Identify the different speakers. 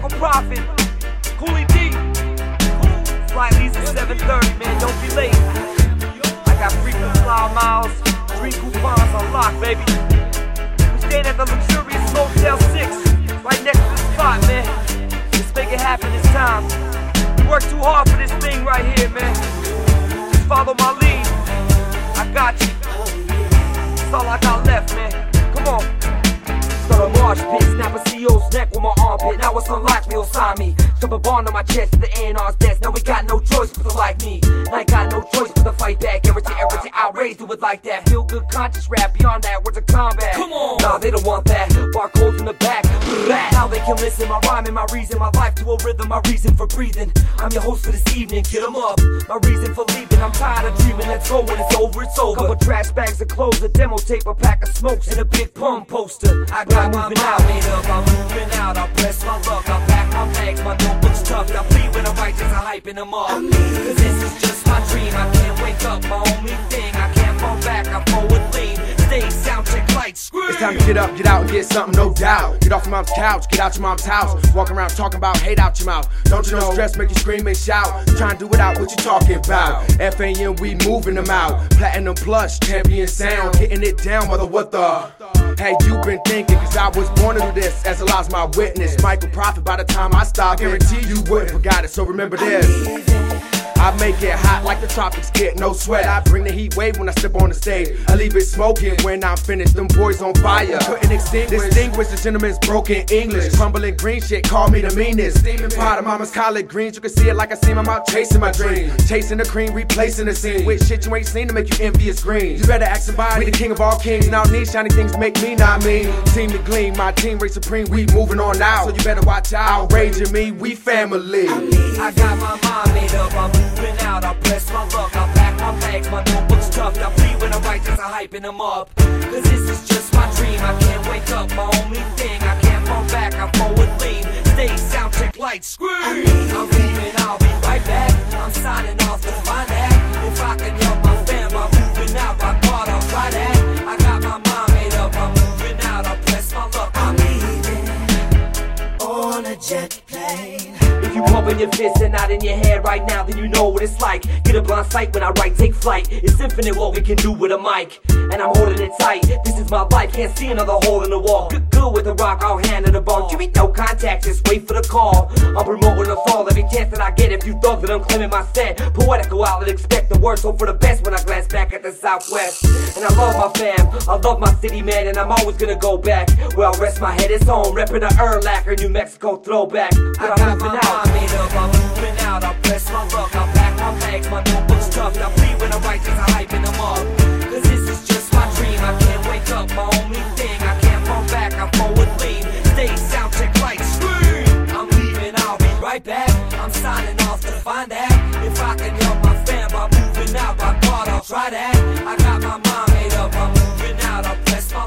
Speaker 1: Michael Prophet, Coolie D. Flight leaves at 7:30, man. Don't be late. I got frequent flyer miles, three coupons on lock, baby. We're staying at the luxurious Motel 6, right next to the spot, man. Let's make it happen this time. We worked too hard for this thing right here, man. Just follow my lead. I got you. That's all I got left, man. Come on. Start a marsh pit, snap a CEO's neck with my armpit. Now it's unlocked, me will sign me. Shove a bond on my chest to the A&R's desk. Now we got no choice but to like me. And I got no choice but to fight back. Irritate, irritate, outrage, do it like that. Feel good, conscious rap. Beyond that, words of combat. Come on. Nah, they don't want that. Barcodes in the back. Now they can listen. My rhyme and my reason. My life to a rhythm. My reason for breathing. I'm your host for this evening. Get 'em up. My reason for leaving. I'm tired of dreaming. Let's go when it's over. It's over. Couple trash bags of clothes, a demo tape, a pack of smokes, and a big pump poster. I got my mind made up. I'm moving out. I press my luck. I pack my bags. My notebook's tucked. I plead when I'm right, just a hyping them up. Cause this
Speaker 2: It's time to get up, get out, and get something, no doubt. Get off your mom's couch, get out your mom's house. Walk around talking about hate out your mouth. Don't you know stress make you scream and shout? Try and do it out, what you talking about? FAN, we moving them out. Platinum plus, champion sound. Hitting it down, mother, what the? Hey, you been thinking, cause I was born to do this, as a Allah's my witness. Michael Prophet, by the time I stop, guarantee you wouldn't forgot it, so remember this. I make it hot like the tropics get no sweat. I bring the heat wave when I step on the stage. I leave it smoking when I'm finished. Them boys on fire. Couldn't extinguish, distinguish the gentleman's broken English. Crumbling green shit, call me the meanest. Steaming pot of mama's collard greens. You can see it like I see my mouth chasing my dream. Chasing the cream, replacing the scene. With shit you ain't seen to make you envious green. You better ask somebody. We the king of all kings. Now these shiny things make me not mean. Team to gleam, my team race supreme. We moving on now. So you better watch out. Outraging me, we family.
Speaker 1: I got my mind made up, I'm moving out. I press my luck, I pack my bags, my notebook's tucked. I plead when I'm right, just I'm hyping them up. Cause this is just my dream, I can't wake up. My only thing, I can't fall back, I forward lean. Stay sound check lights, scream. I'm leaving, I'll be right back. I'm signing off to find that. If I can help my fam, I'm moving out. By God, I'll try that. I got my mind made up, I'm moving out. I press my luck, I'm leaving on a jet plane. You pumping your fists and not in your head right now, then you know what it's like. Get a blind sight when I write, take flight. It's infinite what we can do with a mic, and I'm holding it tight. This is my life, can't see another hole in the wall. With the rock, I'll handle the a ball. Give me no contact, just wait for the call. I'm promoting the fall every chance that I get. If you thug, that I'm claiming my set. Poetical outlet, expect the worst, hope for the best when I glance back at the Southwest. And I love my fam, I love my city, man, and I'm always gonna go back. Where I rest my head is home, repping the Erlacher, New Mexico throwback. But I'm moving out. Signing off to find that. If I can help my fam, I'm moving out. By God, I'll try that. I got my mind made up, I'm moving out. I press my